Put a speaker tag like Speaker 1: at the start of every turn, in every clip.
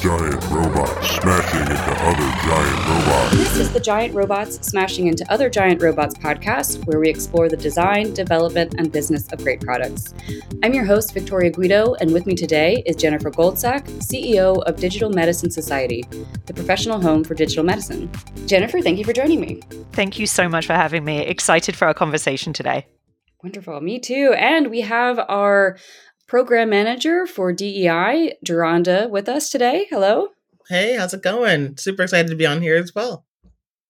Speaker 1: giant robots smashing into other giant robots.
Speaker 2: This is the Giant Robots Smashing into Other Giant Robots podcast, where we explore the design, development, and business of great products. I'm your host, Victoria Guido, and with me today is Jennifer Goldsack, CEO of Digital Medicine Society, the professional home for digital medicine. Jennifer, thank you for joining me.
Speaker 3: Thank you so much for having me. Excited for our conversation today.
Speaker 2: Wonderful. Me too. And we have our program manager for DEI, Geronda, with us today. Hello.
Speaker 4: Hey, how's it going? Super excited to be on here as well.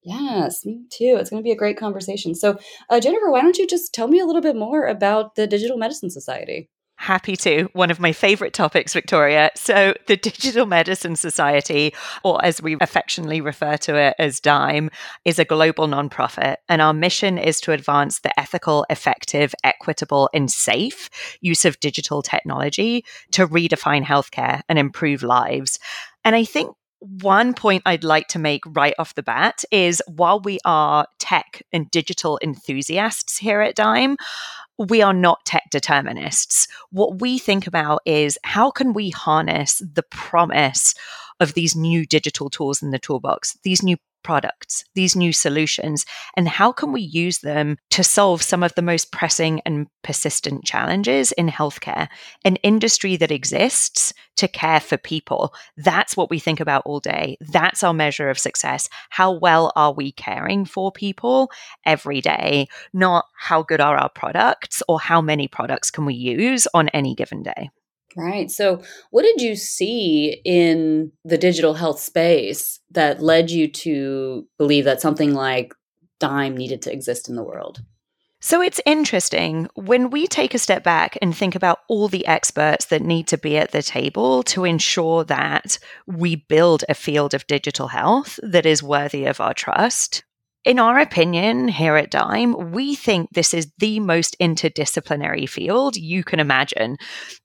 Speaker 2: Yes, me too. It's going to be a great conversation. So, uh, Jennifer, why don't you just tell me a little bit more about the Digital Medicine Society?
Speaker 3: Happy to. One of my favorite topics, Victoria. So, the Digital Medicine Society, or as we affectionately refer to it as DIME, is a global nonprofit. And our mission is to advance the ethical, effective, equitable, and safe use of digital technology to redefine healthcare and improve lives. And I think one point I'd like to make right off the bat is while we are tech and digital enthusiasts here at Dime, we are not tech determinists. What we think about is how can we harness the promise of these new digital tools in the toolbox, these new products, these new solutions, and how can we use them to solve some of the most pressing and persistent challenges in healthcare, an industry that exists to care for people. That's what we think about all day. That's our measure of success. How well are we caring for people every day? Not how good are our products or how many products can we use on any given day.
Speaker 2: Right. So, what did you see in the digital health space that led you to believe that something like Dime needed to exist in the world?
Speaker 3: So it's interesting when we take a step back and think about all the experts that need to be at the table to ensure that we build a field of digital health that is worthy of our trust. In our opinion, here at Dime, we think this is the most interdisciplinary field you can imagine.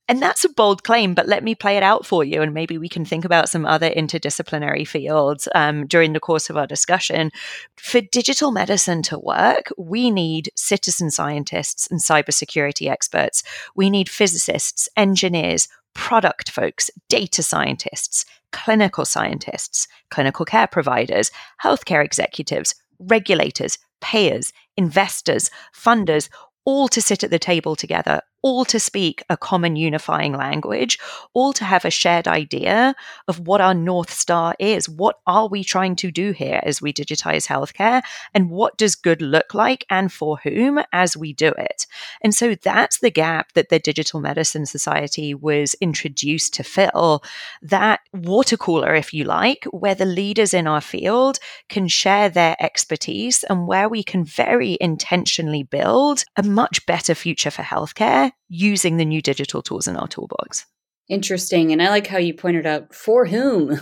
Speaker 3: And that's a bold claim, but let me play it out for you. And maybe we can think about some other interdisciplinary fields um, during the course of our discussion. For digital medicine to work, we need citizen scientists and cybersecurity experts. We need physicists, engineers, product folks, data scientists, clinical scientists, clinical care providers, healthcare executives, regulators, payers, investors, funders, all to sit at the table together, all to speak a common unifying language, all to have a shared idea of what our North Star is. What are we trying to do here as we digitize healthcare? And what does good look like and for whom as we do it? And so that's the gap that the Digital Medicine Society was introduced to fill that water cooler, if you like, where the leaders in our field can share their expertise and where we can very intentionally build a much better future for healthcare using the new digital tools in our toolbox.
Speaker 2: Interesting. And I like how you pointed out for whom.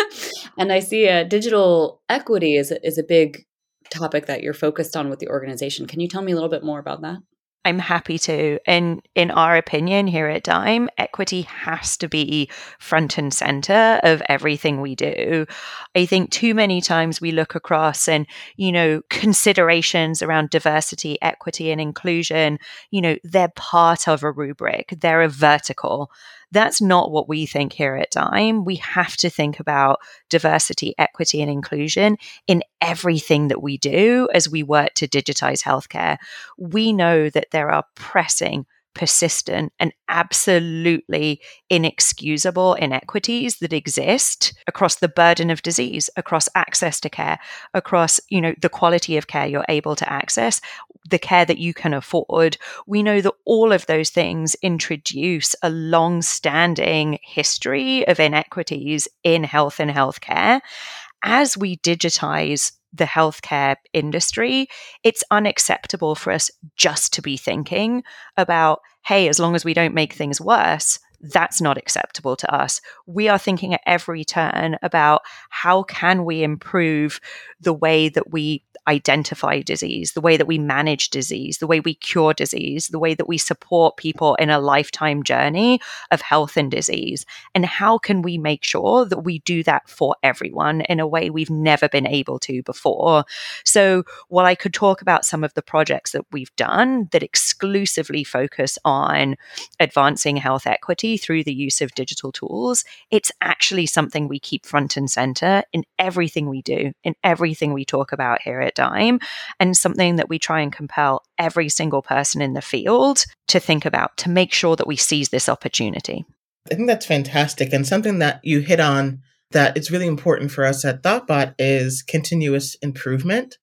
Speaker 2: and I see a digital equity is is a big topic that you're focused on with the organization. Can you tell me a little bit more about that?
Speaker 3: I'm happy to. And in our opinion here at Dime, equity has to be front and center of everything we do. I think too many times we look across and, you know, considerations around diversity, equity, and inclusion, you know, they're part of a rubric, they're a vertical. That's not what we think here at Dime. We have to think about diversity, equity, and inclusion in everything that we do as we work to digitize healthcare. We know that there are pressing persistent and absolutely inexcusable inequities that exist across the burden of disease across access to care across you know the quality of care you're able to access the care that you can afford. We know that all of those things introduce a long standing history of inequities in health and healthcare. As we digitize the healthcare industry, it's unacceptable for us just to be thinking about, hey, as long as we don't make things worse, that's not acceptable to us. We are thinking at every turn about how can we improve the way that we identify disease, the way that we manage disease, the way we cure disease, the way that we support people in a lifetime journey of health and disease. And how can we make sure that we do that for everyone in a way we've never been able to before? So, while I could talk about some of the projects that we've done that exclusively focus on advancing health equity, through the use of digital tools, it's actually something we keep front and center in everything we do, in everything we talk about here at Dime, and something that we try and compel every single person in the field to think about to make sure that we seize this opportunity.
Speaker 4: I think that's fantastic. And something that you hit on that it's really important for us at Thoughtbot is continuous improvement.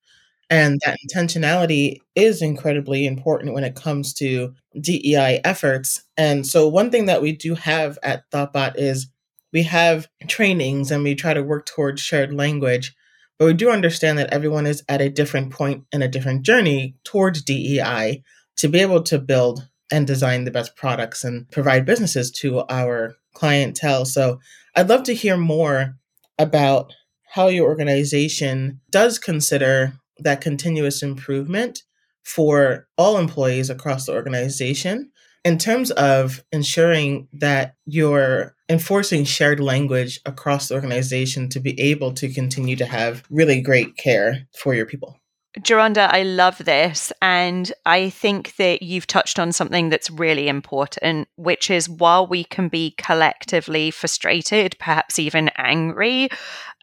Speaker 4: And that intentionality is incredibly important when it comes to DEI efforts. And so, one thing that we do have at Thoughtbot is we have trainings and we try to work towards shared language, but we do understand that everyone is at a different point in a different journey towards DEI to be able to build and design the best products and provide businesses to our clientele. So, I'd love to hear more about how your organization does consider that continuous improvement for all employees across the organization in terms of ensuring that you're enforcing shared language across the organization to be able to continue to have really great care for your people.
Speaker 3: Geronda, I love this. And I think that you've touched on something that's really important, which is while we can be collectively frustrated, perhaps even angry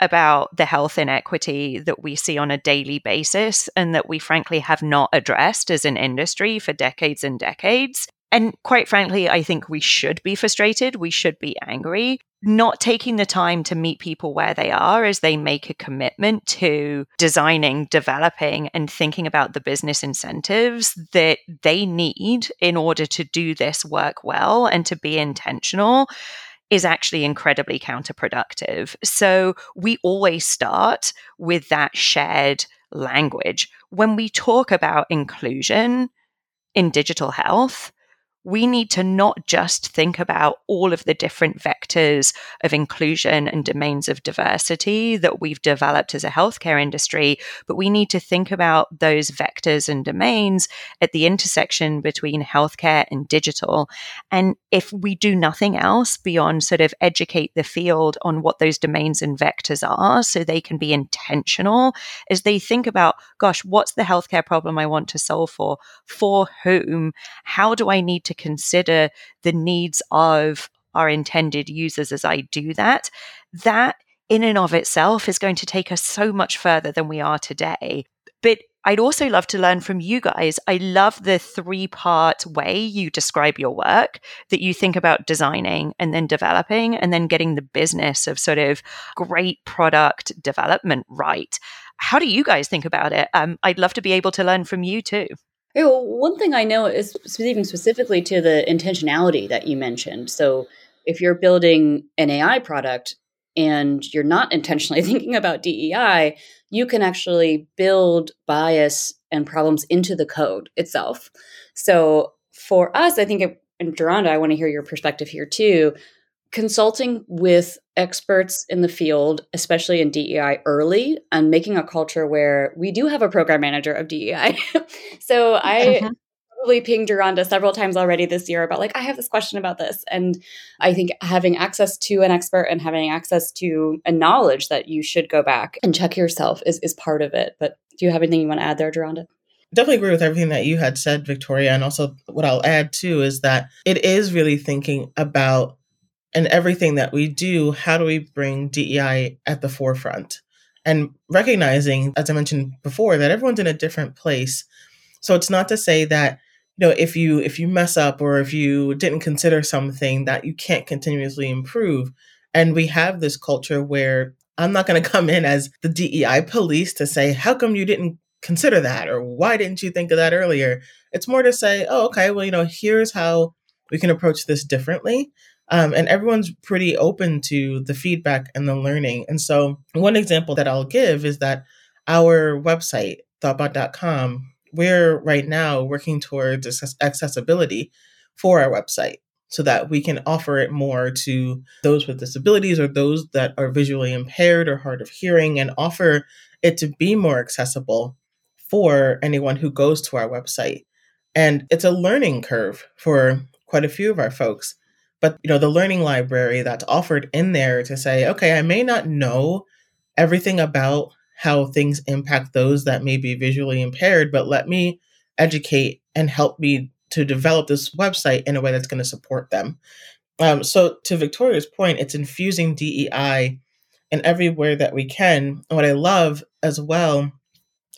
Speaker 3: about the health inequity that we see on a daily basis and that we frankly have not addressed as an industry for decades and decades, and quite frankly, I think we should be frustrated. We should be angry. Not taking the time to meet people where they are as they make a commitment to designing, developing, and thinking about the business incentives that they need in order to do this work well and to be intentional is actually incredibly counterproductive. So we always start with that shared language. When we talk about inclusion in digital health, we need to not just think about all of the different vectors of inclusion and domains of diversity that we've developed as a healthcare industry, but we need to think about those vectors and domains at the intersection between healthcare and digital. And if we do nothing else beyond sort of educate the field on what those domains and vectors are so they can be intentional as they think about, gosh, what's the healthcare problem I want to solve for? For whom? How do I need to consider the needs of our intended users as I do that, that in and of itself is going to take us so much further than we are today. But I'd also love to learn from you guys. I love the three part way you describe your work that you think about designing and then developing and then getting the business of sort of great product development right. How do you guys think about it? Um, I'd love to be able to learn from you too.
Speaker 2: Hey, well, one thing I know is speaking specifically to the intentionality that you mentioned. So, if you're building an AI product and you're not intentionally thinking about DEI, you can actually build bias and problems into the code itself. So, for us, I think, it, and Geronda, I want to hear your perspective here too consulting with experts in the field, especially in DEI early, and making a culture where we do have a program manager of DEI. so I mm-hmm. probably pinged Geronda several times already this year about like, I have this question about this. And I think having access to an expert and having access to a knowledge that you should go back and check yourself is, is part of it. But do you have anything you want to add there, Geronda?
Speaker 4: definitely agree with everything that you had said, Victoria. And also, what I'll add too is that it is really thinking about and everything that we do, how do we bring DEI at the forefront? And recognizing, as I mentioned before, that everyone's in a different place. So it's not to say that, you know, if you if you mess up or if you didn't consider something that you can't continuously improve. And we have this culture where I'm not going to come in as the DEI police to say, how come you didn't consider that? Or why didn't you think of that earlier? It's more to say, oh, okay, well, you know, here's how we can approach this differently. Um, and everyone's pretty open to the feedback and the learning. And so, one example that I'll give is that our website, thoughtbot.com, we're right now working towards accessibility for our website so that we can offer it more to those with disabilities or those that are visually impaired or hard of hearing and offer it to be more accessible for anyone who goes to our website. And it's a learning curve for quite a few of our folks but you know the learning library that's offered in there to say okay i may not know everything about how things impact those that may be visually impaired but let me educate and help me to develop this website in a way that's going to support them Um, so, to Victoria's point, it's infusing DEI in everywhere that we can. And what I love as well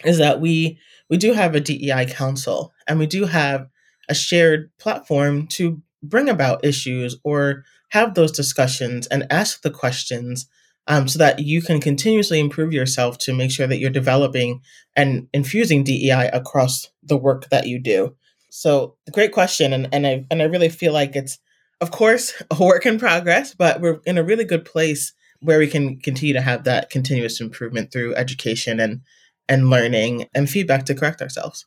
Speaker 4: is that we we do have a DEI council and we do have a shared platform to bring about issues or have those discussions and ask the questions um, so that you can continuously improve yourself to make sure that you're developing and infusing DEI across the work that you do. So, great question, and and I and I really feel like it's, of course, a work in progress, but we're in a really good place where we can continue to have that continuous improvement through education and and learning and feedback to correct ourselves.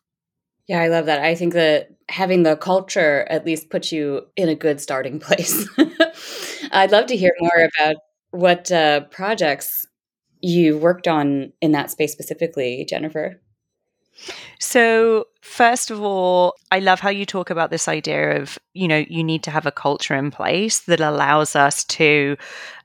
Speaker 2: Yeah, I love that. I think that having the culture at least puts you in a good starting place. I'd love to hear more about what uh, projects you worked on in that space specifically, Jennifer.
Speaker 3: So, first of all, I love how you talk about this idea of, you know, you need to have a culture in place that allows us to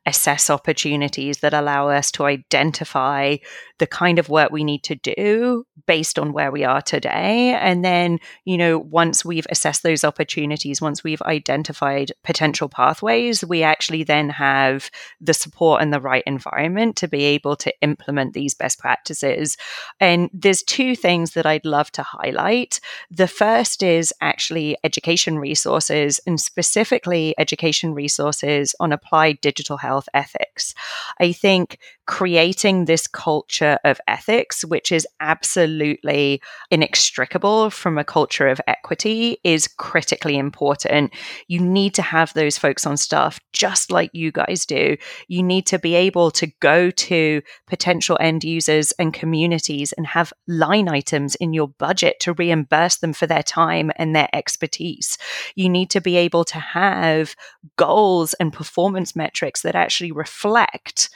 Speaker 3: assess opportunities that allow us to identify the kind of work we need to do based on where we are today. And then, you know, once we've assessed those opportunities, once we've identified potential pathways, we actually then have the support and the right environment to be able to implement these best practices. And there's two things that I'd love to highlight. The first is actually education resources, and specifically education resources on applied digital health ethics. I think creating this culture of ethics, which is absolutely inextricable from a culture of equity, is critically important. You need to have those folks on staff, just like you guys do. You need to be able to go to potential end users and communities and have line items in your budget to reimburse them for their time and their expertise. You need to be able to have goals and performance metrics that actually reflect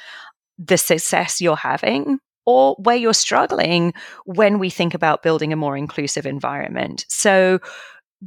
Speaker 3: the success you're having or where you're struggling when we think about building a more inclusive environment. So,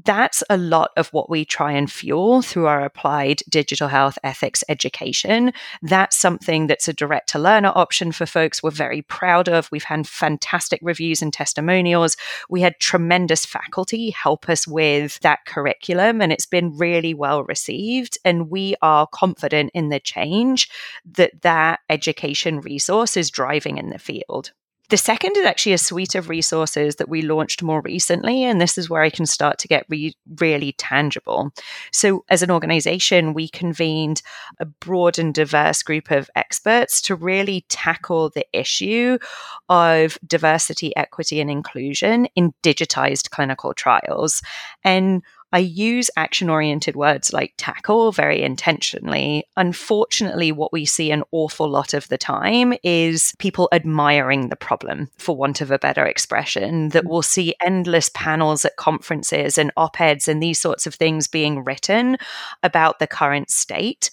Speaker 3: that's a lot of what we try and fuel through our applied digital health ethics education. That's something that's a direct to learner option for folks we're very proud of. We've had fantastic reviews and testimonials. We had tremendous faculty help us with that curriculum, and it's been really well received. And we are confident in the change that that education resource is driving in the field. The second is actually a suite of resources that we launched more recently, and this is where I can start to get re- really tangible. So, as an organization, we convened a broad and diverse group of experts to really tackle the issue of diversity, equity, and inclusion in digitized clinical trials. And I use action oriented words like tackle very intentionally. Unfortunately, what we see an awful lot of the time is people admiring the problem, for want of a better expression, that mm. we'll see endless panels at conferences and op eds and these sorts of things being written about the current state.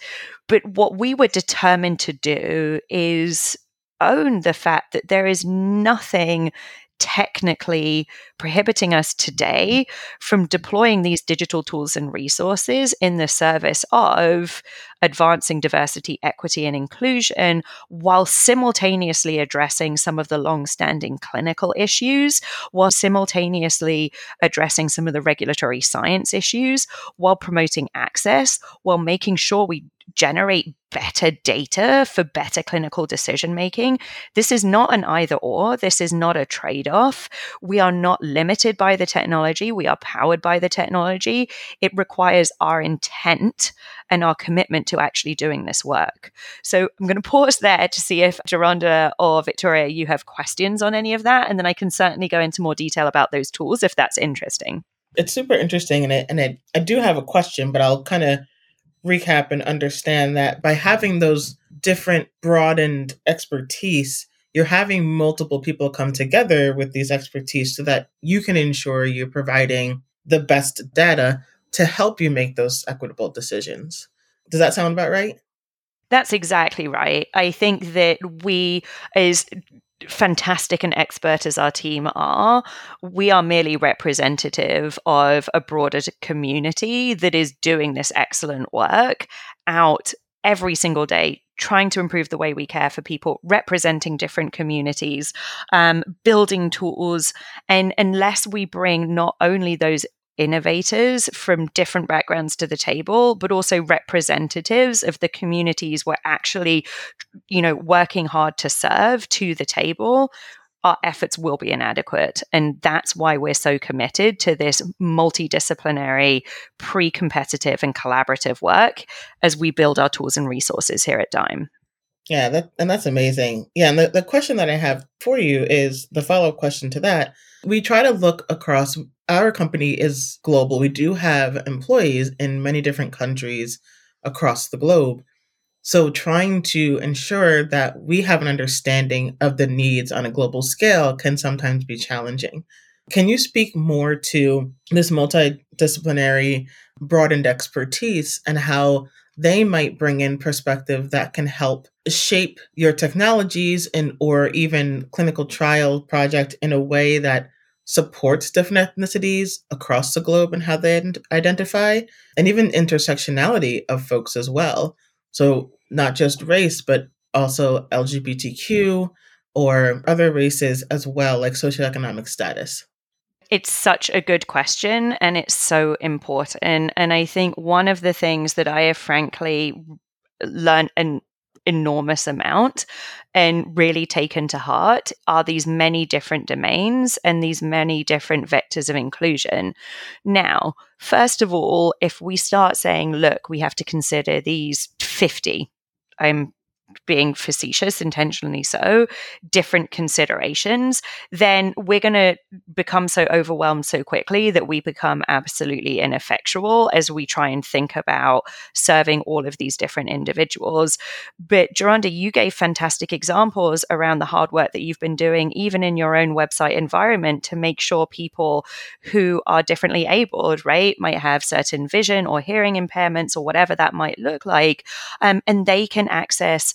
Speaker 3: But what we were determined to do is own the fact that there is nothing technically prohibiting us today from deploying these digital tools and resources in the service of advancing diversity, equity, and inclusion while simultaneously addressing some of the long standing clinical issues, while simultaneously addressing some of the regulatory science issues, while promoting access, while making sure we generate better data for better clinical decision making. This is not an either or. This is not a trade off. We are not limited by the technology. We are powered by the technology. It requires our intent and our commitment to actually doing this work. So I'm going to pause there to see if Geronda or Victoria, you have questions on any of that. And then I can certainly go into more detail about those tools if that's interesting.
Speaker 4: It's super interesting. And and I do have a question, but I'll kind of recap and understand that by having those different broadened expertise, you're having multiple people come together with these expertise so that you can ensure you're providing the best data to help you make those equitable decisions. Does that sound about right?
Speaker 3: That's exactly right. I think that we, as fantastic and expert as our team are, we are merely representative of a broader community that is doing this excellent work out every single day trying to improve the way we care for people, representing different communities, um, building tools. And unless we bring not only those innovators from different backgrounds to the table, but also representatives of the communities we're actually, you know, working hard to serve to the table, our efforts will be inadequate. And that's why we're so committed to this multidisciplinary, pre competitive, and collaborative work as we build our tools and resources here at Dime.
Speaker 4: Yeah, that, and that's amazing. Yeah, and the, the question that I have for you is the follow up question to that. We try to look across, our company is global. We do have employees in many different countries across the globe. So, trying to ensure that we have an understanding of the needs on a global scale can sometimes be challenging. Can you speak more to this multidisciplinary, broadened expertise and how they might bring in perspective that can help shape your technologies and or even clinical trial project in a way that supports different ethnicities across the globe and how they identify and even intersectionality of folks as well so not just race, but also LGBTQ or other races as well, like socioeconomic status?
Speaker 3: It's such a good question and it's so important. And I think one of the things that I have frankly learned an enormous amount and really taken to heart are these many different domains and these many different vectors of inclusion. Now, first of all, if we start saying, look, we have to consider these 50 I'm being facetious, intentionally so, different considerations, then we're going to become so overwhelmed so quickly that we become absolutely ineffectual as we try and think about serving all of these different individuals. But Geronda, you gave fantastic examples around the hard work that you've been doing, even in your own website environment, to make sure people who are differently abled, right, might have certain vision or hearing impairments or whatever that might look like, um, and they can access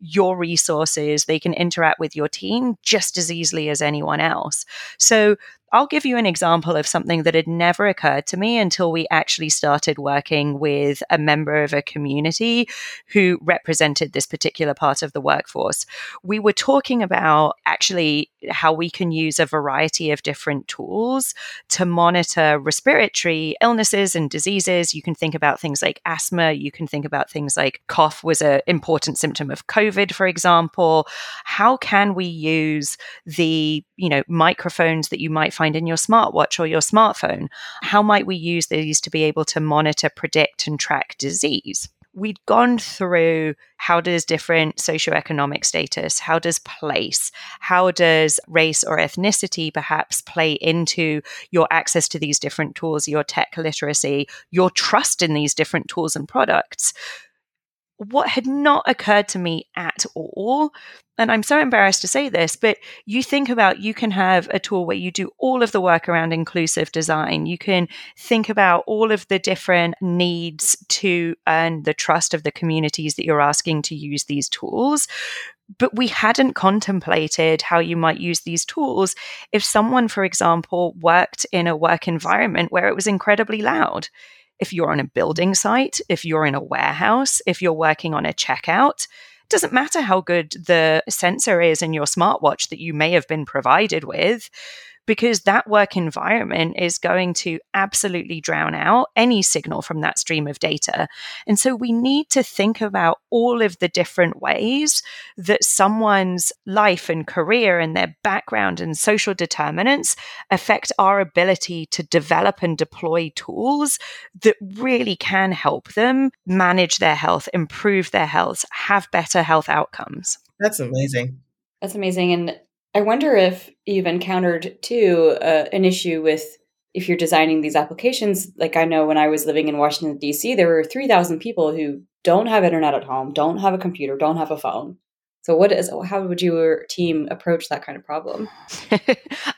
Speaker 3: your resources, they can interact with your team just as easily as anyone else. So I'll give you an example of something that had never occurred to me until we actually started working with a member of a community who represented this particular part of the workforce. We were talking about actually how we can use a variety of different tools to monitor respiratory illnesses and diseases. You can think about things like asthma, you can think about things like cough was an important symptom of COVID, for example. How can we use the, you know, microphones that you might find in your smartwatch or your smartphone. How might we use these to be able to monitor, predict, and track disease? we'd gone through how does different socioeconomic status, how does place, how does race or ethnicity perhaps play into your access to these different tools, your tech literacy, your trust in these different tools and products. What had not occurred to me at all and I'm so embarrassed to say this, but you think about you can have a tool where you do all of the work around inclusive design. You can think about all of the different needs to earn the trust of the communities that you're asking to use these tools. But we hadn't contemplated how you might use these tools if someone, for example, worked in a work environment where it was incredibly loud. If you're on a building site, if you're in a warehouse, if you're working on a checkout, doesn't matter how good the sensor is in your smartwatch that you may have been provided with because that work environment is going to absolutely drown out any signal from that stream of data. And so we need to think about all of the different ways that someone's life and career and their background and social determinants affect our ability to develop and deploy tools that really can help them manage their health, improve their health, have better health outcomes.
Speaker 4: That's amazing.
Speaker 2: That's amazing. And I wonder if you've encountered too uh, an issue with if you're designing these applications. Like I know when I was living in Washington D.C., there were three thousand people who don't have internet at home, don't have a computer, don't have a phone. So, what is how would your team approach that kind of problem?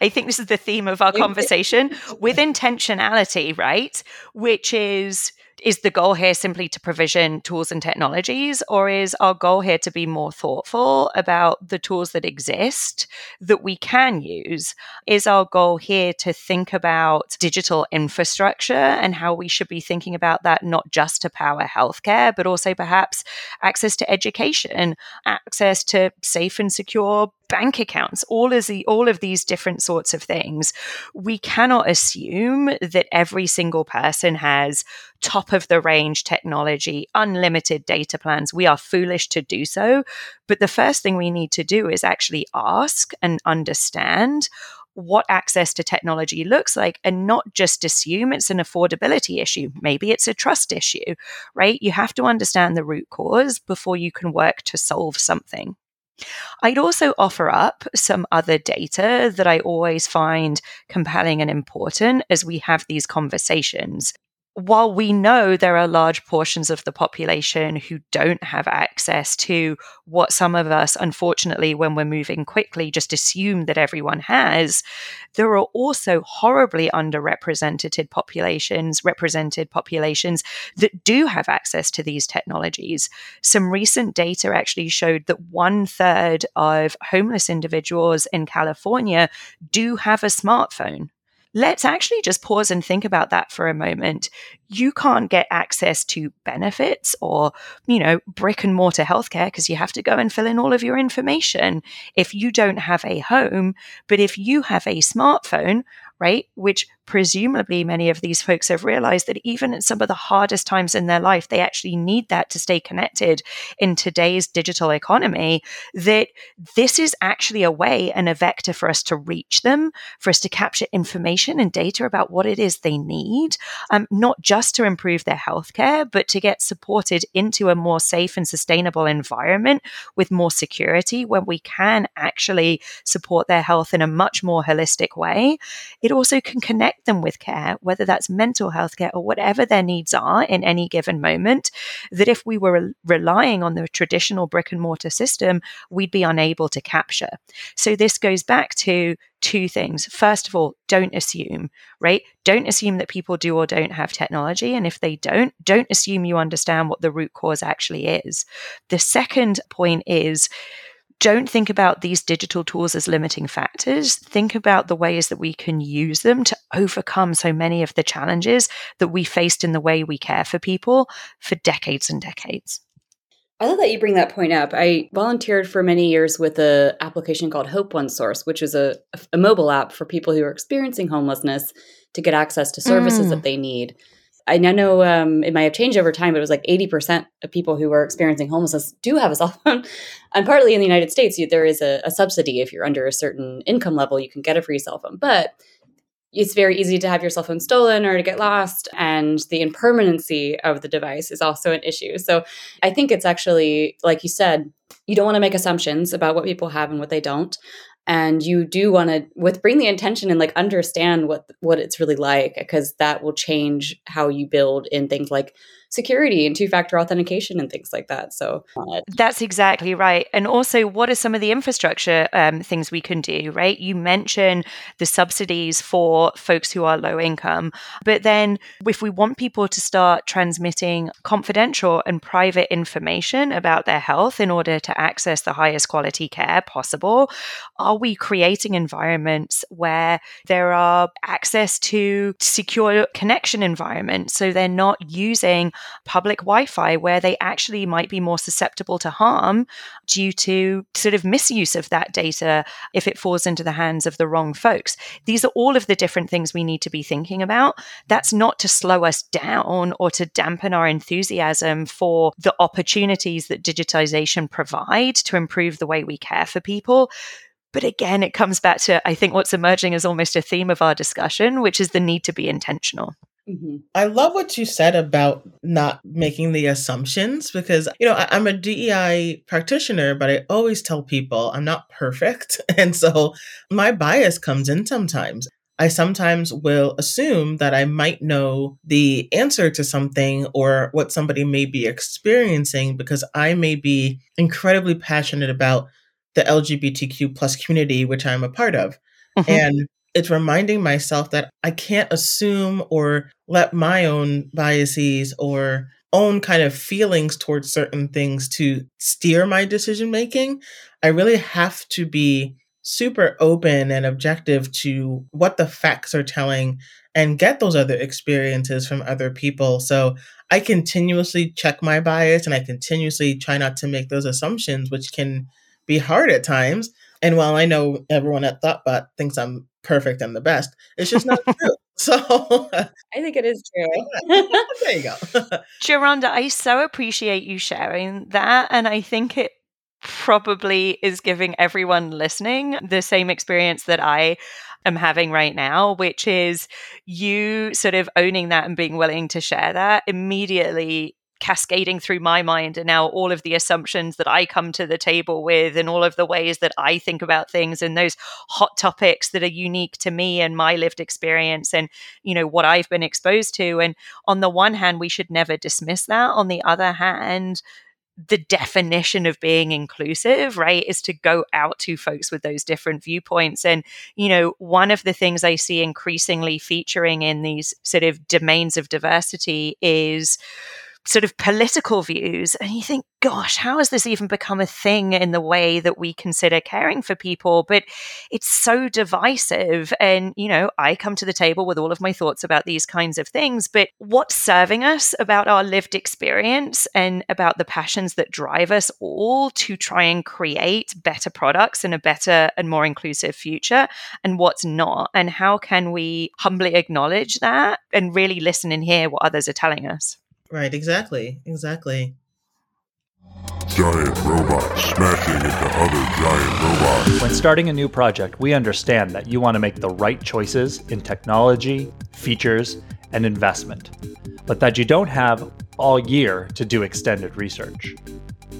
Speaker 3: I think this is the theme of our conversation with intentionality, right? Which is is the goal here simply to provision tools and technologies, or is our goal here to be more thoughtful about the tools that exist that we can use? Is our goal here to think about digital infrastructure and how we should be thinking about that not just to power healthcare, but also perhaps access to education, access to safe and secure bank accounts, all of the all of these different sorts of things. We cannot assume that every single person has top of the range technology, unlimited data plans. We are foolish to do so. But the first thing we need to do is actually ask and understand what access to technology looks like and not just assume it's an affordability issue. Maybe it's a trust issue, right? You have to understand the root cause before you can work to solve something. I'd also offer up some other data that I always find compelling and important as we have these conversations while we know there are large portions of the population who don't have access to what some of us, unfortunately, when we're moving quickly, just assume that everyone has, there are also horribly underrepresented populations, represented populations that do have access to these technologies. Some recent data actually showed that one third of homeless individuals in California do have a smartphone let's actually just pause and think about that for a moment. You can't get access to benefits or, you know, brick and mortar healthcare because you have to go and fill in all of your information if you don't have a home. But if you have a smartphone, right, which presumably many of these folks have realized that even at some of the hardest times in their life, they actually need that to stay connected in today's digital economy. That this is actually a way and a vector for us to reach them, for us to capture information and data about what it is they need, um, not just to improve their healthcare, but to get supported into a more safe and sustainable environment with more security when we can actually support their health in a much more holistic way. It also can connect connect them with care, whether that's mental health care or whatever their needs are in any given moment, that if we were relying on the traditional brick and mortar system, we'd be unable to capture. So this goes back to two things. First of all, don't assume, right? Don't assume that people do or don't have technology. And if they don't, don't assume you understand what the root cause actually is. The second point is, don't think about these digital tools as limiting factors. Think about the ways that we can use them to overcome so many of the challenges that we faced in the way we care for people for decades and decades.
Speaker 2: I love that you bring that point up. I volunteered for many years with an application called Hope One Source, which is a, a mobile app for people who are experiencing homelessness to get access to services mm. that they need. I know um, it might have changed over time, but it was like 80% of people who are experiencing homelessness do have a cell phone. and partly in the United States, there is a, a subsidy. If you're under a certain income level, you can get a free cell phone. But it's very easy to have your cell phone stolen or to get lost. And the impermanency of the device is also an issue. So I think it's actually, like you said, you don't want to make assumptions about what people have and what they don't and you do want to with bring the intention and like understand what what it's really like because that will change how you build in things like security and two factor authentication and things like that. So
Speaker 3: that's exactly right. And also, what are some of the infrastructure um, things we can do, right? You mentioned the subsidies for folks who are low income, but then if we want people to start transmitting confidential and private information about their health in order to access the highest quality care possible, are we creating environments where there are access to secure connection environments so they're not using public Wi Fi where they actually might be more susceptible to harm due to sort of misuse of that data if it falls into the hands of the wrong folks. These are all of the different things we need to be thinking about. That's not to slow us down or to dampen our enthusiasm for the opportunities that digitization provide to improve the way we care for people. But again, it comes back to, I think, what's emerging as almost a theme of our discussion, which is the need to be intentional.
Speaker 4: Mm-hmm. I love what you said about not making the assumptions because, you know, I, am a DEI practitioner, but I always tell people I'm not perfect. And so my bias comes in sometimes. I sometimes will assume that I might know the answer to something or what somebody may be experiencing because I may be incredibly passionate about the LGBTQ plus community, which I'm a part of. Mm-hmm. And it's reminding myself that I can't assume or let my own biases or own kind of feelings towards certain things to steer my decision making. I really have to be super open and objective to what the facts are telling and get those other experiences from other people. So I continuously check my bias and I continuously try not to make those assumptions, which can be hard at times. And while I know everyone at ThoughtBot thinks I'm perfect and the best, it's just not true. So
Speaker 2: I think it is true.
Speaker 4: there you go.
Speaker 3: Geronda, I so appreciate you sharing that. And I think it probably is giving everyone listening the same experience that I am having right now, which is you sort of owning that and being willing to share that immediately cascading through my mind and now all of the assumptions that I come to the table with and all of the ways that I think about things and those hot topics that are unique to me and my lived experience and you know what I've been exposed to and on the one hand we should never dismiss that on the other hand the definition of being inclusive, right, is to go out to folks with those different viewpoints. And, you know, one of the things I see increasingly featuring in these sort of domains of diversity is sort of political views and you think gosh how has this even become a thing in the way that we consider caring for people? But it's so divisive and you know i come to the table with all of my thoughts about these kinds of things but what's serving us about our lived experience and about the passions that drive us all to try and create better products and a better and more inclusive future and what's not? And how can we humbly acknowledge that and really listen and hear what others are telling us
Speaker 4: Right, exactly. Exactly.
Speaker 1: Giant robots smashing into other giant robots.
Speaker 5: When starting a new project, we understand that you want to make the right choices in technology, features, and investment, but that you don't have all year to do extended research.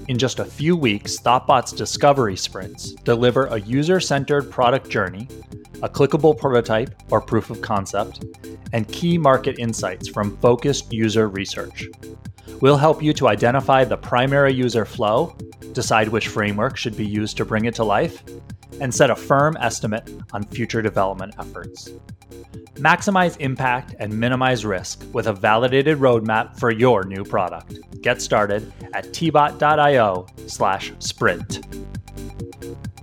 Speaker 5: In just a few weeks, ThoughtBot's discovery sprints deliver a user centered product journey, a clickable prototype or proof of concept, and key market insights from focused user research. We'll help you to identify the primary user flow, decide which framework should be used to bring it to life, and set a firm estimate on future development efforts. Maximize impact and minimize risk with a validated roadmap for your new product. Get started at tbot.io slash sprint.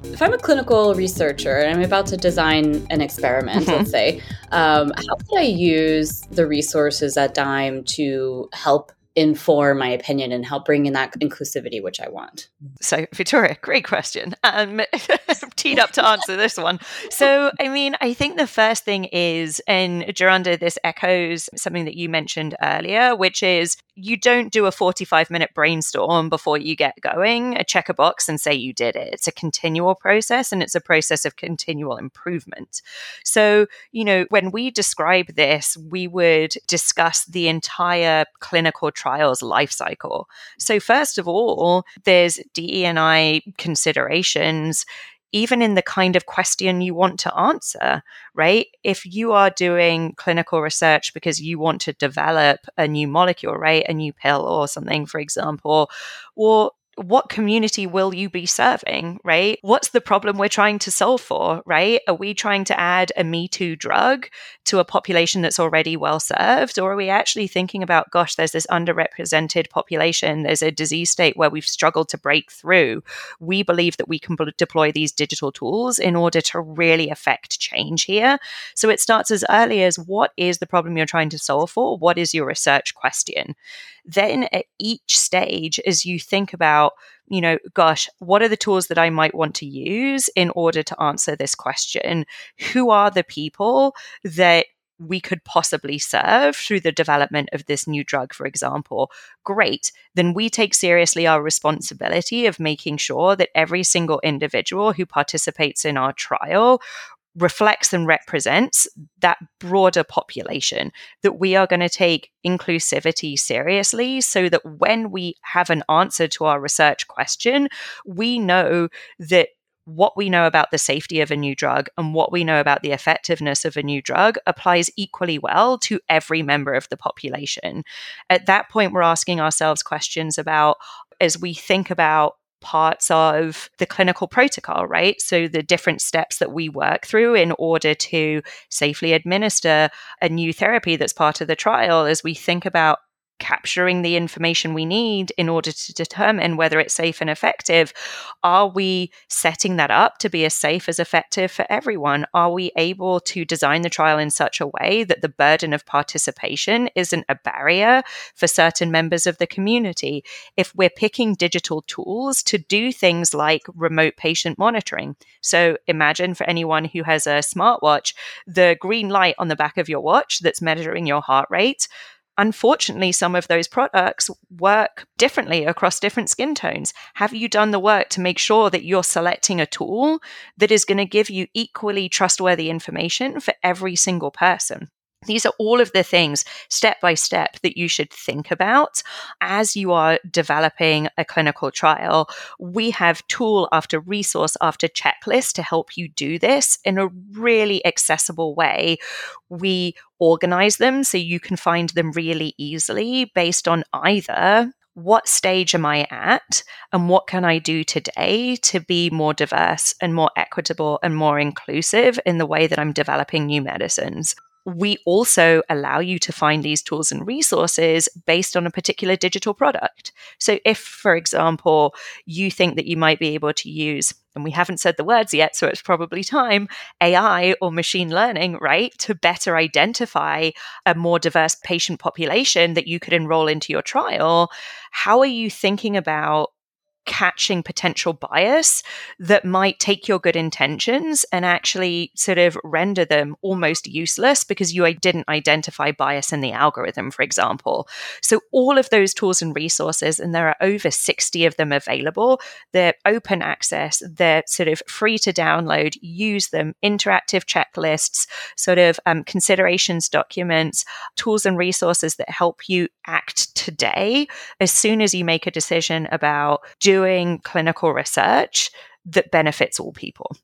Speaker 2: If I'm a clinical researcher and I'm about to design an experiment, mm-hmm. let's say, um, how could I use the resources at Dime to help inform my opinion and help bring in that inclusivity which I want?
Speaker 3: So, Victoria, great question. Um, teed up to answer this one. So, I mean, I think the first thing is, and Geronda, this echoes something that you mentioned earlier, which is you don't do a 45 minute brainstorm before you get going, check a box and say you did it. It's a continual process and it's a process of continual improvement. So, you know, when we describe this, we would discuss the entire clinical trials life cycle. So, first of all, there's DE&I considerations even in the kind of question you want to answer, right? If you are doing clinical research because you want to develop a new molecule, right? A new pill or something, for example, well, what community will you be serving, right? What's the problem we're trying to solve for, right? Are we trying to add a Me Too drug to a population that's already well served? Or are we actually thinking about, gosh, there's this underrepresented population, there's a disease state where we've struggled to break through? We believe that we can deploy these digital tools in order to really affect change here. So it starts as early as what is the problem you're trying to solve for? What is your research question? Then at each stage, as you think about, you know, gosh, what are the tools that I might want to use in order to answer this question? Who are the people that we could possibly serve through the development of this new drug, for example, great. Then we take seriously our responsibility of making sure that every single individual who participates in our trial reflects and represents that broader population, that we are going to take inclusivity seriously so that when we have an answer to our research question, we know that what we know about the safety of a new drug and what we know about the effectiveness of a new drug applies equally well to every member of the population. At that point, we're asking ourselves questions about as we think about parts of the clinical protocol, right? So, the different steps that we work through in order to safely administer a new therapy that's part of the trial as we think about capturing the information we need in order to determine whether it's safe and effective are we setting that up to be as safe as effective for everyone? Are we able to design the trial in such a way that the burden of participation isn't a barrier for certain members of the community? If we're picking digital tools to do things like remote patient monitoring. So imagine for anyone who has a smartwatch the green light on the back of your watch that's measuring your heart rate unfortunately, some of those products work differently across different skin tones. Have you done the work to make sure that you're selecting a tool that is going to give you equally trustworthy information for every single person? These are all of the things step by step that you should think about as you are developing a clinical trial. We have tool after resource after checklist to help you do this in a really accessible way. We organize them so you can find them really easily based on either what stage am I at and what can I do today to be more diverse and more equitable and more inclusive in the way that I'm developing new medicines we also allow you to find these tools and resources based on a particular digital product. So, if, for example, you think that you might be able to use, and we haven't said the words yet, so it's probably time, AI or machine learning, right, to better identify a more diverse patient population that you could enroll into your trial, how are you thinking about catching potential bias that might take your good intentions and actually sort of render them almost useless because you didn't identify bias in the algorithm, for example. So, all of those tools and resources, and there are over 60 of them available, they're open access, they're sort of free to download, use them, interactive checklists, sort of um, considerations documents, tools and resources that help you act today as soon as you make a decision about doing doing clinical research that benefits all people.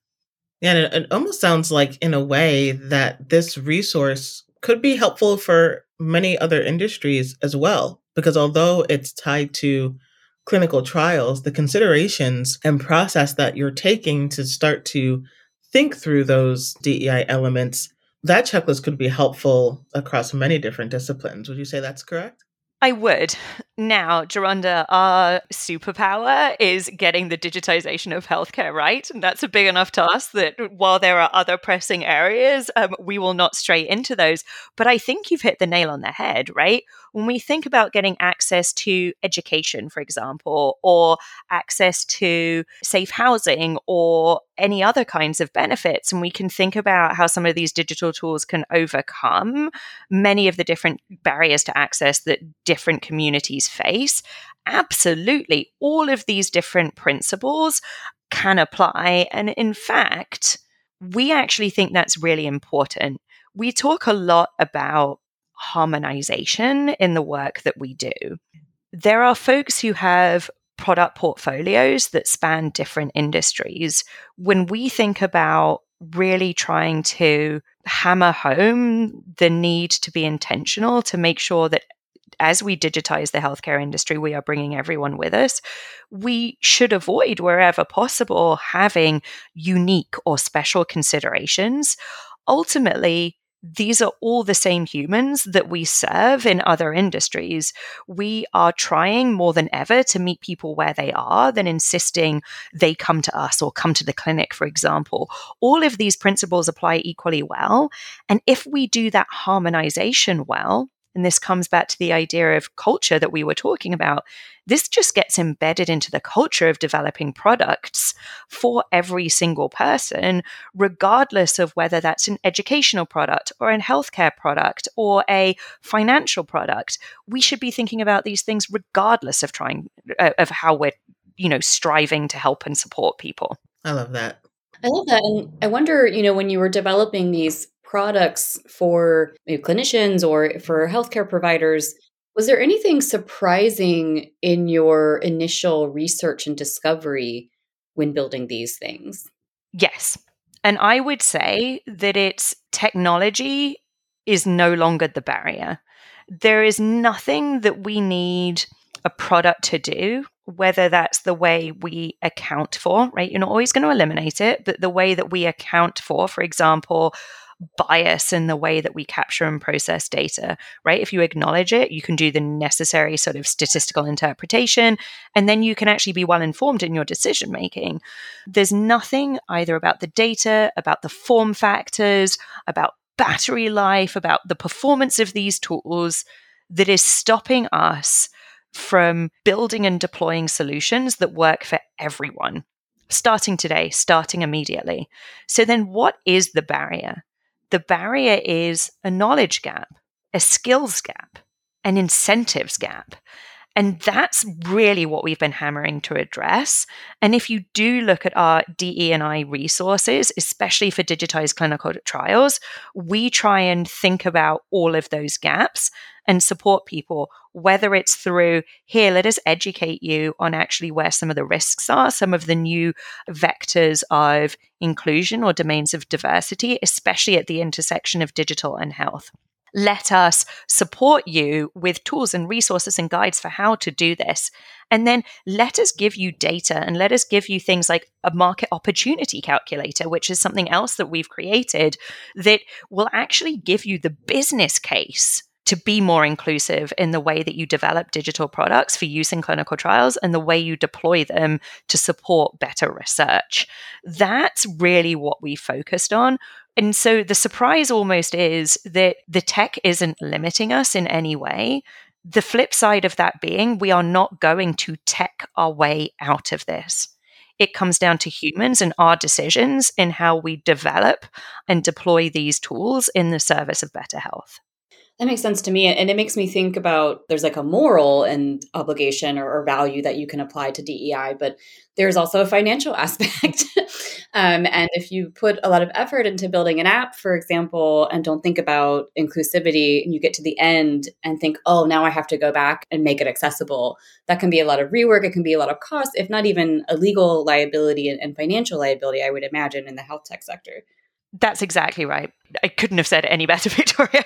Speaker 4: Yeah, it, it almost sounds like, in a way, that this resource could be helpful for many other industries as well. Because although it's tied to clinical trials, the considerations and process that you're taking to start to think through those DEI elements, that checklist could be helpful across many different disciplines. Would you say that's correct?
Speaker 3: I would. Now, Geronda, our superpower is getting the digitization of healthcare right. And that's a big enough task that while there are other pressing areas, um, we will not stray into those. But I think you've hit the nail on the head, right? When we think about getting access to education, for example, or access to safe housing or any other kinds of benefits, and we can think about how some of these digital tools can overcome many of the different barriers to access that different communities face, absolutely, all of these different principles can apply. And in fact, we actually think that's really important. We talk a lot about harmonization in the work that we do. There are folks who have product portfolios that span different industries. When we think about really trying to hammer home the need to be intentional to make sure that as we digitize the healthcare industry, we are bringing everyone with us. We should avoid, wherever possible, having unique or special considerations. Ultimately, these are all the same humans that we serve in other industries. We are trying more than ever to meet people where they are than insisting they come to us or come to the clinic, for example. All of these principles apply equally well. And if we do that harmonization well, and this comes back to the idea of culture that we were talking about. This just gets embedded into the culture of developing products for every single person, regardless of whether that's an educational product or a healthcare product or a financial product. We should be thinking about these things regardless of trying uh, of how we're, you know, striving to help and support people.
Speaker 4: I love that.
Speaker 2: I love that. And I wonder, you know, when you were developing these products for clinicians or for healthcare providers. Was there anything surprising in your initial research and discovery when building these things?
Speaker 3: Yes. And I would say that it's technology is no longer the barrier. There is nothing that we need a product to do whether that's the way we account for, right? You're not always going to eliminate it, but the way that we account for, for example, bias in the way that we capture and process data, right? If you acknowledge it, you can do the necessary sort of statistical interpretation, and then you can actually be well informed in your decision making. There's nothing either about the data, about the form factors, about battery life, about the performance of these tools that is stopping us from building and deploying solutions that work for everyone, starting today, starting immediately. So, then what is the barrier? The barrier is a knowledge gap, a skills gap, an incentives gap. And that's really what we've been hammering to address. And if you do look at our DE&I resources, especially for digitized clinical trials, we try and think about all of those gaps and support people, whether it's through here, let us educate you on actually where some of the risks are, some of the new vectors of inclusion or domains of diversity, especially at the intersection of digital and health let us support you with tools and resources and guides for how to do this. And then let us give you data and let us give you things like a market opportunity calculator, which is something else that we've created that will actually give you the business case to be more inclusive in the way that you develop digital products for use in clinical trials and the way you deploy them to support better research. That's really what we focused on. And so the surprise almost is that the tech isn't limiting us in any way. The flip side of that being, we are not going to tech our way out of this. It comes down to humans and our decisions in how we develop and deploy these tools in the service of better health.
Speaker 2: That makes sense to me. And it makes me think about there's like a moral and obligation or, or value that you can apply to DEI, but there's also a financial aspect. Um, and if you put a lot of effort into building an app, for example, and don't think about inclusivity, and you get to the end and think, oh, now I have to go back and make it accessible, that can be a lot of rework. It can be a lot of cost, if not even a legal liability and, and financial liability, I would imagine, in the health tech sector.
Speaker 3: That's exactly right. I couldn't have said it any better, Victoria.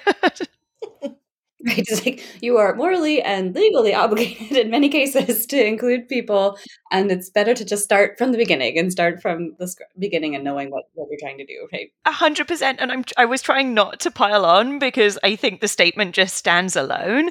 Speaker 2: Right it's like you are morally and legally obligated in many cases to include people and it's better to just start from the beginning and start from the beginning and knowing what, what you're trying to do right
Speaker 3: a hundred percent and i'm i was trying not to pile on because i think the statement just stands alone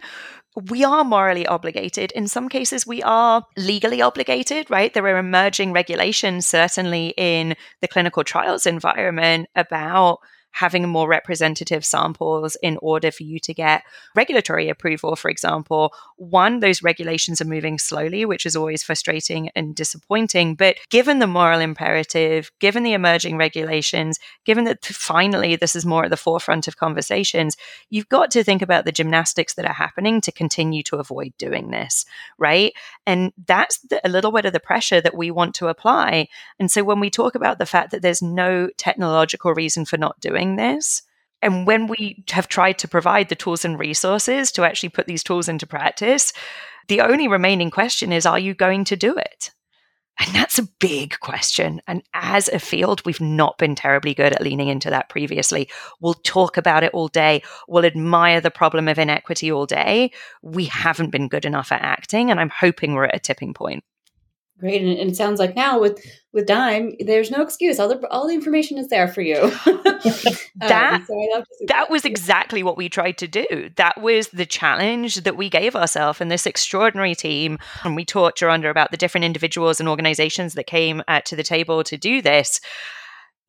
Speaker 3: we are morally obligated. In some cases, we are legally obligated, right? There are emerging regulations, certainly in the clinical trials environment, about having more representative samples in order for you to get regulatory approval, for example. One, those regulations are moving slowly, which is always frustrating and disappointing. But given the moral imperative, given the emerging regulations, given that finally this is more at the forefront of conversations, you've got to think about the gymnastics that are happening to continue to avoid doing this, right? And that's the, a little bit of the pressure that we want to apply. And so when we talk about the fact that there's no technological reason for not doing doing this. And when we have tried to provide the tools and resources to actually put these tools into practice, the only remaining question is are you going to do it? And that's a big question. And as a field, we've not been terribly good at leaning into that previously. We'll talk about it all day. We'll admire the problem of inequity all day. We haven't been good enough at acting. And I'm hoping we're at a tipping point.
Speaker 2: Great, and, and, it sounds like now with with DiMe, there's no excuse. All the all the information is there for you.
Speaker 3: that um, so that was exactly what we tried to do. That was the challenge that we gave ourselves and this extraordinary team. And we talked under about the different individuals and organizations that came uh, to the table to do this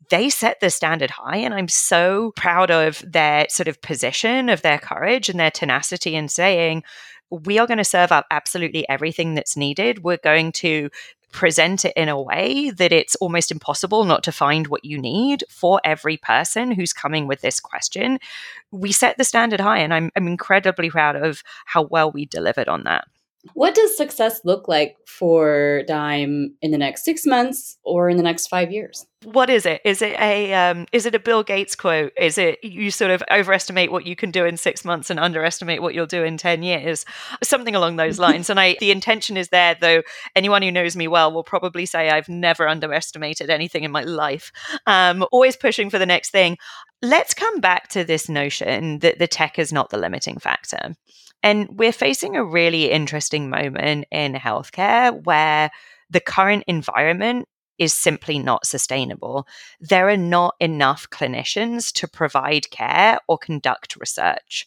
Speaker 3: they set the standard high and i'm so proud of their sort of position of their courage and their tenacity in saying we are going to serve up absolutely everything that's needed. We're going to present it in a way that it's almost impossible not to find what you need for every person who's coming with this question. We set the standard high, and I'm, I'm incredibly proud of how well we delivered on that.
Speaker 2: What does success look like for DiMe in the next six months or in the next five years?
Speaker 3: What is it? Is it a um, is it a Bill Gates quote? Is it you sort of overestimate what you can do in six months and underestimate what you'll do in ten years? Something along those lines. and I the intention is there, though. Anyone who knows me well will probably say I've never underestimated anything in my life. Um, always pushing for the next thing. Let's come back to this notion that the tech is not the limiting factor And we're facing a really interesting moment in healthcare where the current environment is simply not sustainable. There are not enough clinicians to provide care or conduct research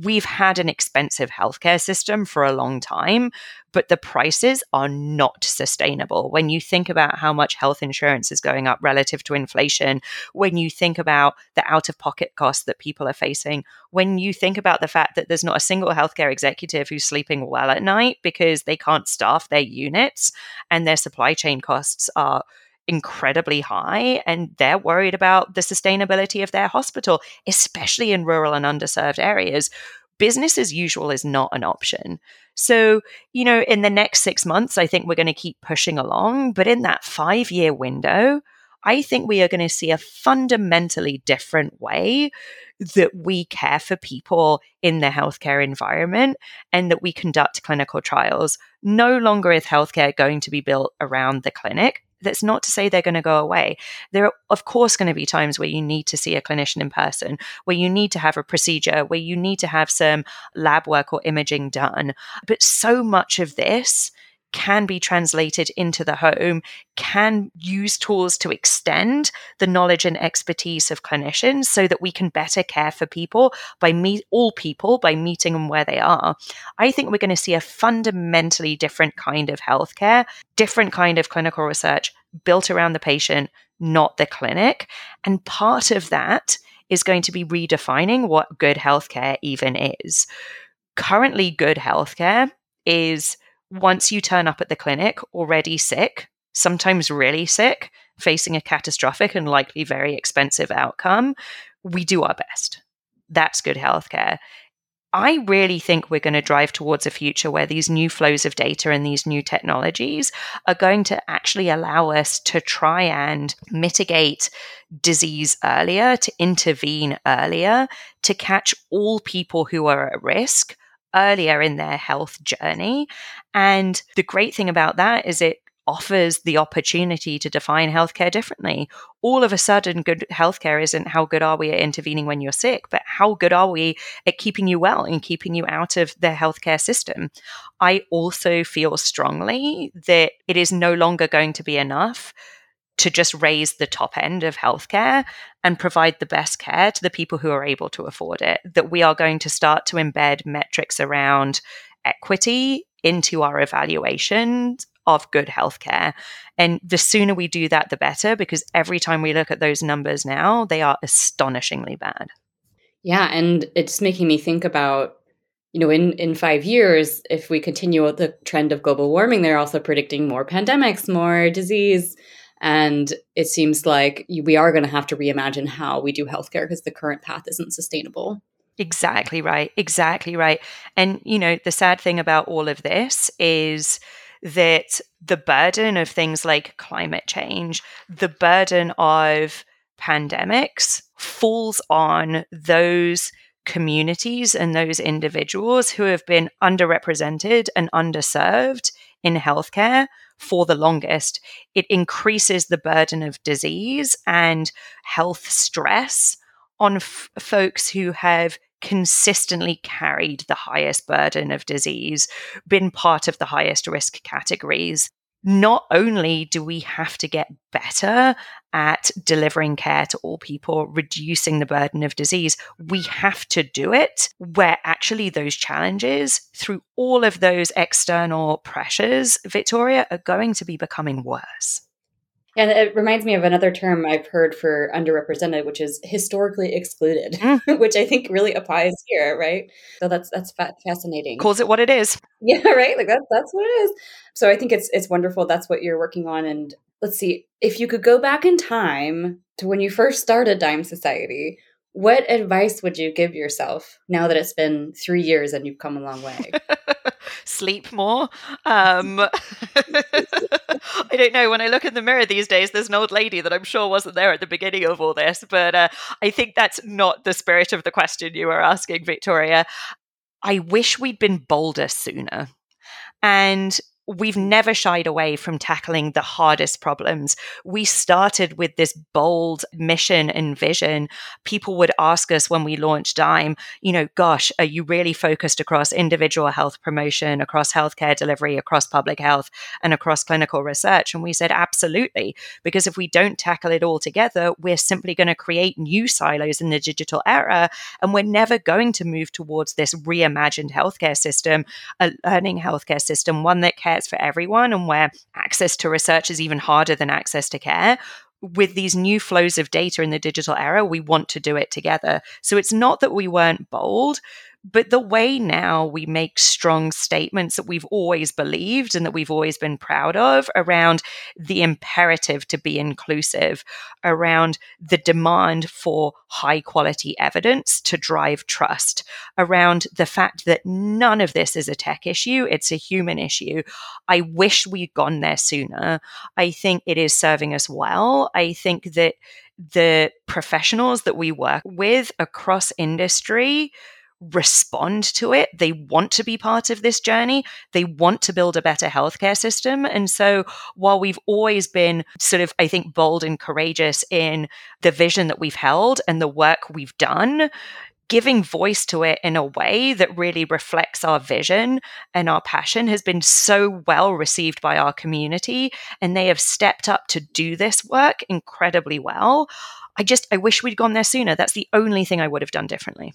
Speaker 3: we've had an expensive healthcare system for a long time, but the prices are not sustainable. When you think about how much health insurance is going up relative to inflation, when you think about the out of pocket costs that people are facing, when you think about the fact that there's not a single healthcare executive who's sleeping well at night because they can't staff their units and their supply chain costs are incredibly high and they're worried about the sustainability of their hospital, especially in rural and underserved areas. Business as usual is not an option. So, you know, in the next six months, I think we're going to keep pushing along. But in that five year window, I think we are going to see a fundamentally different way that we care for people in the healthcare environment and that we conduct clinical trials. No longer is healthcare going to be built around the clinic that's not to say they're going to go away. There are, of course, going to be times where you need to see a clinician in person, where you need to have a procedure, where you need to have some lab work or imaging done. But so much of this can be translated into the home, can use tools to extend the knowledge and expertise of clinicians so that we can better care for people by meet all people by meeting them where they are. I think we're going to see a fundamentally different kind of healthcare, different kind of clinical research built around the patient, not the clinic. And part of that is going to be redefining what good healthcare even is. Currently, good healthcare is once you turn up at the clinic already sick, sometimes really sick, facing a catastrophic and likely very expensive outcome, we do our best. That's good healthcare. I really think we're going to drive towards a future where these new flows of data and these new technologies are going to actually allow us to try and mitigate disease earlier, to intervene earlier, to catch all people who are at risk earlier in their health journey. And the great thing about that is it offers the opportunity to define healthcare differently. All of a sudden, good healthcare isn't how good are we at intervening when you're sick, but how good are we at keeping you well and keeping you out of the healthcare system. I also feel strongly that it is no longer going to be enough to just raise the top end of healthcare and provide the best care to the people who are able to afford it. That we are going to start to embed metrics around equity into our evaluations of good healthcare. And the sooner we do that, the better, because every time we look at those numbers now, they are astonishingly bad.
Speaker 2: Yeah. And it's making me think about you know, in, in five years, if we continue with the trend of global warming, they're also predicting more pandemics, more disease. And it seems like we are going to have to reimagine how we do healthcare because the current path isn't sustainable.
Speaker 3: Exactly right. Exactly right. And, you know, the sad thing about all of this is that the burden of things like climate change, the burden of pandemics falls on those communities and those individuals who have been underrepresented and underserved in healthcare for the longest, it increases the burden of disease and health stress on f- folks who have consistently carried the highest burden of disease, been part of the highest risk categories not only do we have to get better at delivering care to all people, reducing the burden of disease, we have to do it where actually those challenges, through all of those external pressures, Victoria, are going to be becoming worse.
Speaker 2: And it reminds me of another term I've heard for underrepresented, which is historically excluded, mm. which I think really applies here, right? So that's that's fa- fascinating.
Speaker 3: Calls it what it is.
Speaker 2: Yeah, right. Like that's that's what it is. So I think it's it's wonderful. That's what you're working on. And let's see, if you could go back in time to when you first started DiMe Society, what advice would you give yourself now that it's been three years and you've come a long way?
Speaker 3: Sleep more. Um, I don't know. When I look in the mirror these days, there's an old lady that I'm sure wasn't there at the beginning of all this, but uh, I think that's not the spirit of the question you were asking, Victoria. I wish we'd been bolder sooner. And we've never shied away from tackling the hardest problems. We started with this bold mission and vision. People would ask us when we launched DiMe, you know, gosh, are you really focused across individual health promotion, across healthcare delivery, across public health, and across clinical research? And we said, absolutely. Because if we don't tackle it all together, we're simply going to create new silos in the digital era. And we're never going to move towards this reimagined healthcare system, a learning healthcare system, one that cares for everyone and where access to research is even harder than access to care with these new flows of data in the digital era, we want to do it together. So it's not that we weren't bold, but the way now we make strong statements that we've always believed and that we've always been proud of around the imperative to be inclusive, around the demand for high quality evidence to drive trust, around the fact that none of this is a tech issue, it's a human issue. I wish we'd gone there sooner. I think it is serving us well. I think that the professionals that we work with across industry respond to it. They want to be part of this journey. They want to build a better healthcare system. And so while we've always been sort of, I think, bold and courageous in the vision that we've held and the work we've done, giving voice to it in a way that really reflects our vision and our passion has been so well received by our community. And they have stepped up to do this work incredibly well. I just, I wish we'd gone there sooner. That's the only thing I would have done differently.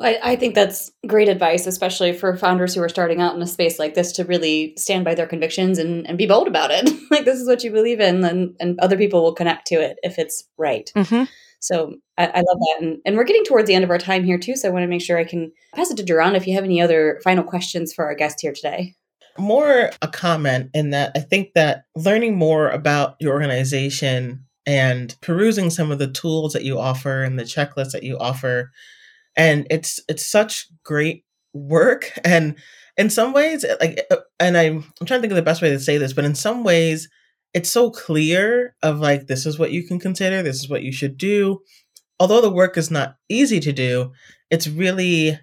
Speaker 2: I, I, think that's great advice, especially for founders who are starting out in a space like this to really stand by their convictions and, and be bold about it. like this is what you believe in, and, and other people will connect to it if it's right. Mm-hmm. So I, I, love that. And, and we're getting towards the end of our time here too. So I want to make sure I can pass it to Geronda if you have any other final questions for our guest here today.
Speaker 4: More a comment in that I think that learning more about your organization and perusing some of the tools that you offer and the checklists that you offer and it's it's such great work and in some ways like uh, and I'm, I'm trying to think of the best way to say this but in some ways it's so clear of like this is what you can consider this is what you should do. Although the work is not easy to do it's really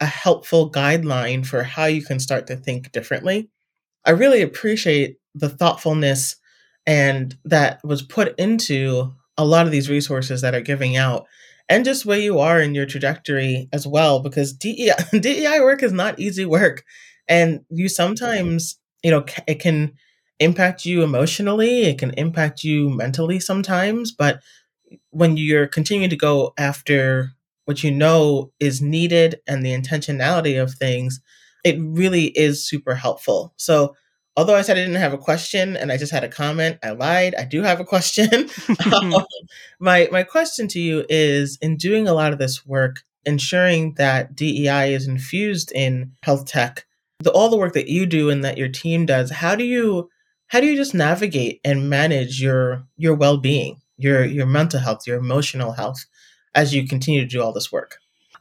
Speaker 4: a helpful guideline for how you can start to think differently. I really appreciate the thoughtfulness and that was put into a lot of these resources that are giving out and just where you are in your trajectory as well, because DEI, DEI work is not easy work. And you sometimes, you know, it can impact you emotionally, it can impact you mentally sometimes, but when you're continuing to go after what you know is needed and the intentionality of things, it really is super helpful. So although I said I didn't have a question and I just had a comment, I lied. I do have a question. um, my my question to you is: in doing a lot of this work, ensuring that DEI is infused in health tech, the, all the work that you do and that your team does, how do you how do you just navigate and manage your your well being, your your mental health, your emotional health, as you continue to do all this work?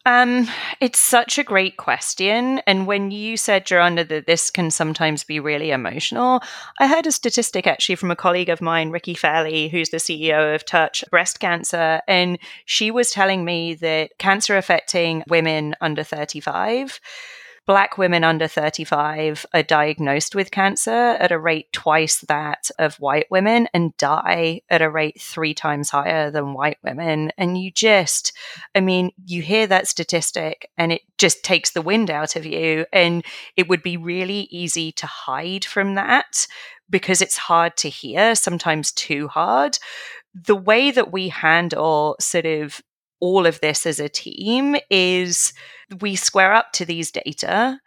Speaker 3: Um, it's such a great question. And when you said, Geronda, that this can sometimes be really emotional, I heard a statistic actually from a colleague of mine, Ricki Fairley, who's the CEO of Touch Breast Cancer. And she was telling me that cancer affecting women under 35 Black women under 35 are diagnosed with cancer at a rate twice that of white women and die at a rate three times higher than white women. And you just, I mean, you hear that statistic and it just takes the wind out of you. And it would be really easy to hide from that because it's hard to hear, sometimes too hard. The way that we handle sort of all of this as a team is we square up to these data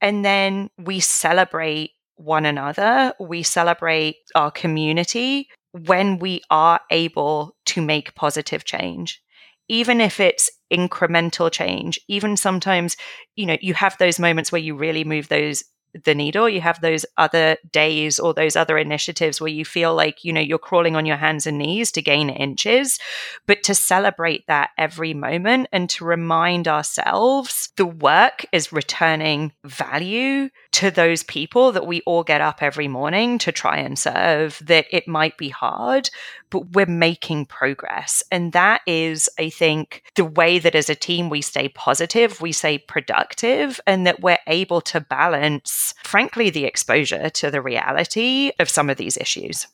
Speaker 3: and then we celebrate one another, we celebrate our community when we are able to make positive change. Even if it's incremental change, even sometimes, you know, you have those moments where you really move those the needle. You have those other days or those other initiatives where you feel like you know you're crawling on your hands and knees to gain inches. But to celebrate that every moment and to remind ourselves the work is returning value to those people that we all get up every morning to try and serve that it might be hard, but we're making progress. And that is, I think, the way that as a team we stay positive, we stay productive, and that we're able to balance, frankly, the exposure to the reality of some of these issues.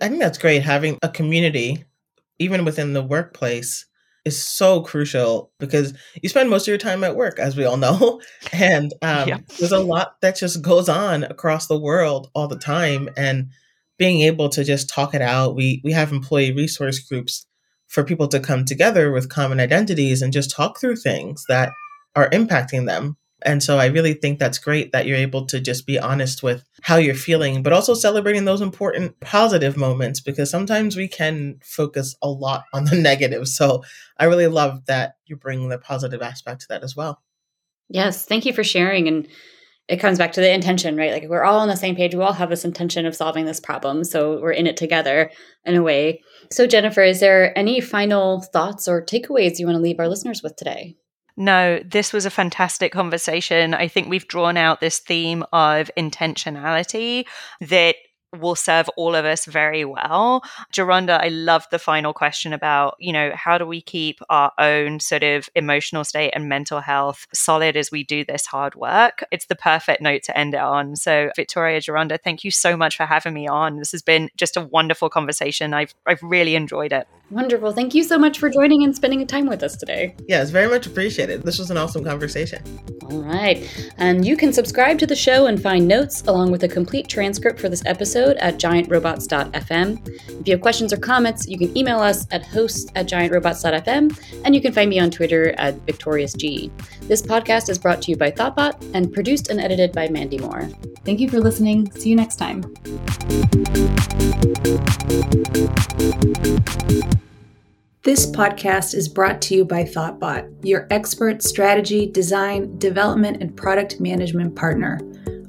Speaker 4: I think that's great having a community, even within the workplace, is so crucial because you spend most of your time at work, as we all know. And um, yeah. there's a lot that just goes on across the world all the time. And being able to just talk it out, we, we have employee resource groups for people to come together with common identities and just talk through things that are impacting them and so I really think that's great that you're able to just be honest with how you're feeling, but also celebrating those important positive moments because sometimes we can focus a lot on the negative. So I really love that you bring the positive aspect to that as well.
Speaker 2: Yes, thank you for sharing and it comes back to the intention, right? Like we're all on the same page. We all have this intention of solving this problem. So we're in it together in a way. So, Jennifer, is there any final thoughts or takeaways you want to leave our listeners with today?
Speaker 3: No, this was a fantastic conversation. I think we've drawn out this theme of intentionality that will serve all of us very well. Geronda, I love the final question about, you know, how do we keep our own sort of emotional state and mental health solid as we do this hard work? It's the perfect note to end it on. So, Victoria Geronda, thank you so much for having me on. This has been just a wonderful conversation. I've I've really enjoyed it.
Speaker 2: Wonderful. Thank you so much for joining and spending time with us today.
Speaker 4: Yeah, it's very much appreciated. This was an awesome conversation.
Speaker 2: All right. And you can subscribe to the show and find notes along with a complete transcript for this episode at giantrobots.fm. If you have questions or comments, you can email us at host at giantrobots.fm and you can find me on Twitter at victoriousg. This podcast is brought to you by Thoughtbot and produced and edited by Mandy Moore. Thank you for listening. See you next time. This podcast is brought to you by Thoughtbot, your expert strategy, design, development, and product management partner.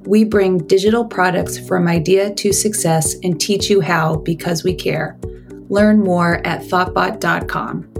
Speaker 2: We bring digital products from idea to success and teach you how because we care. Learn more at thoughtbot.com.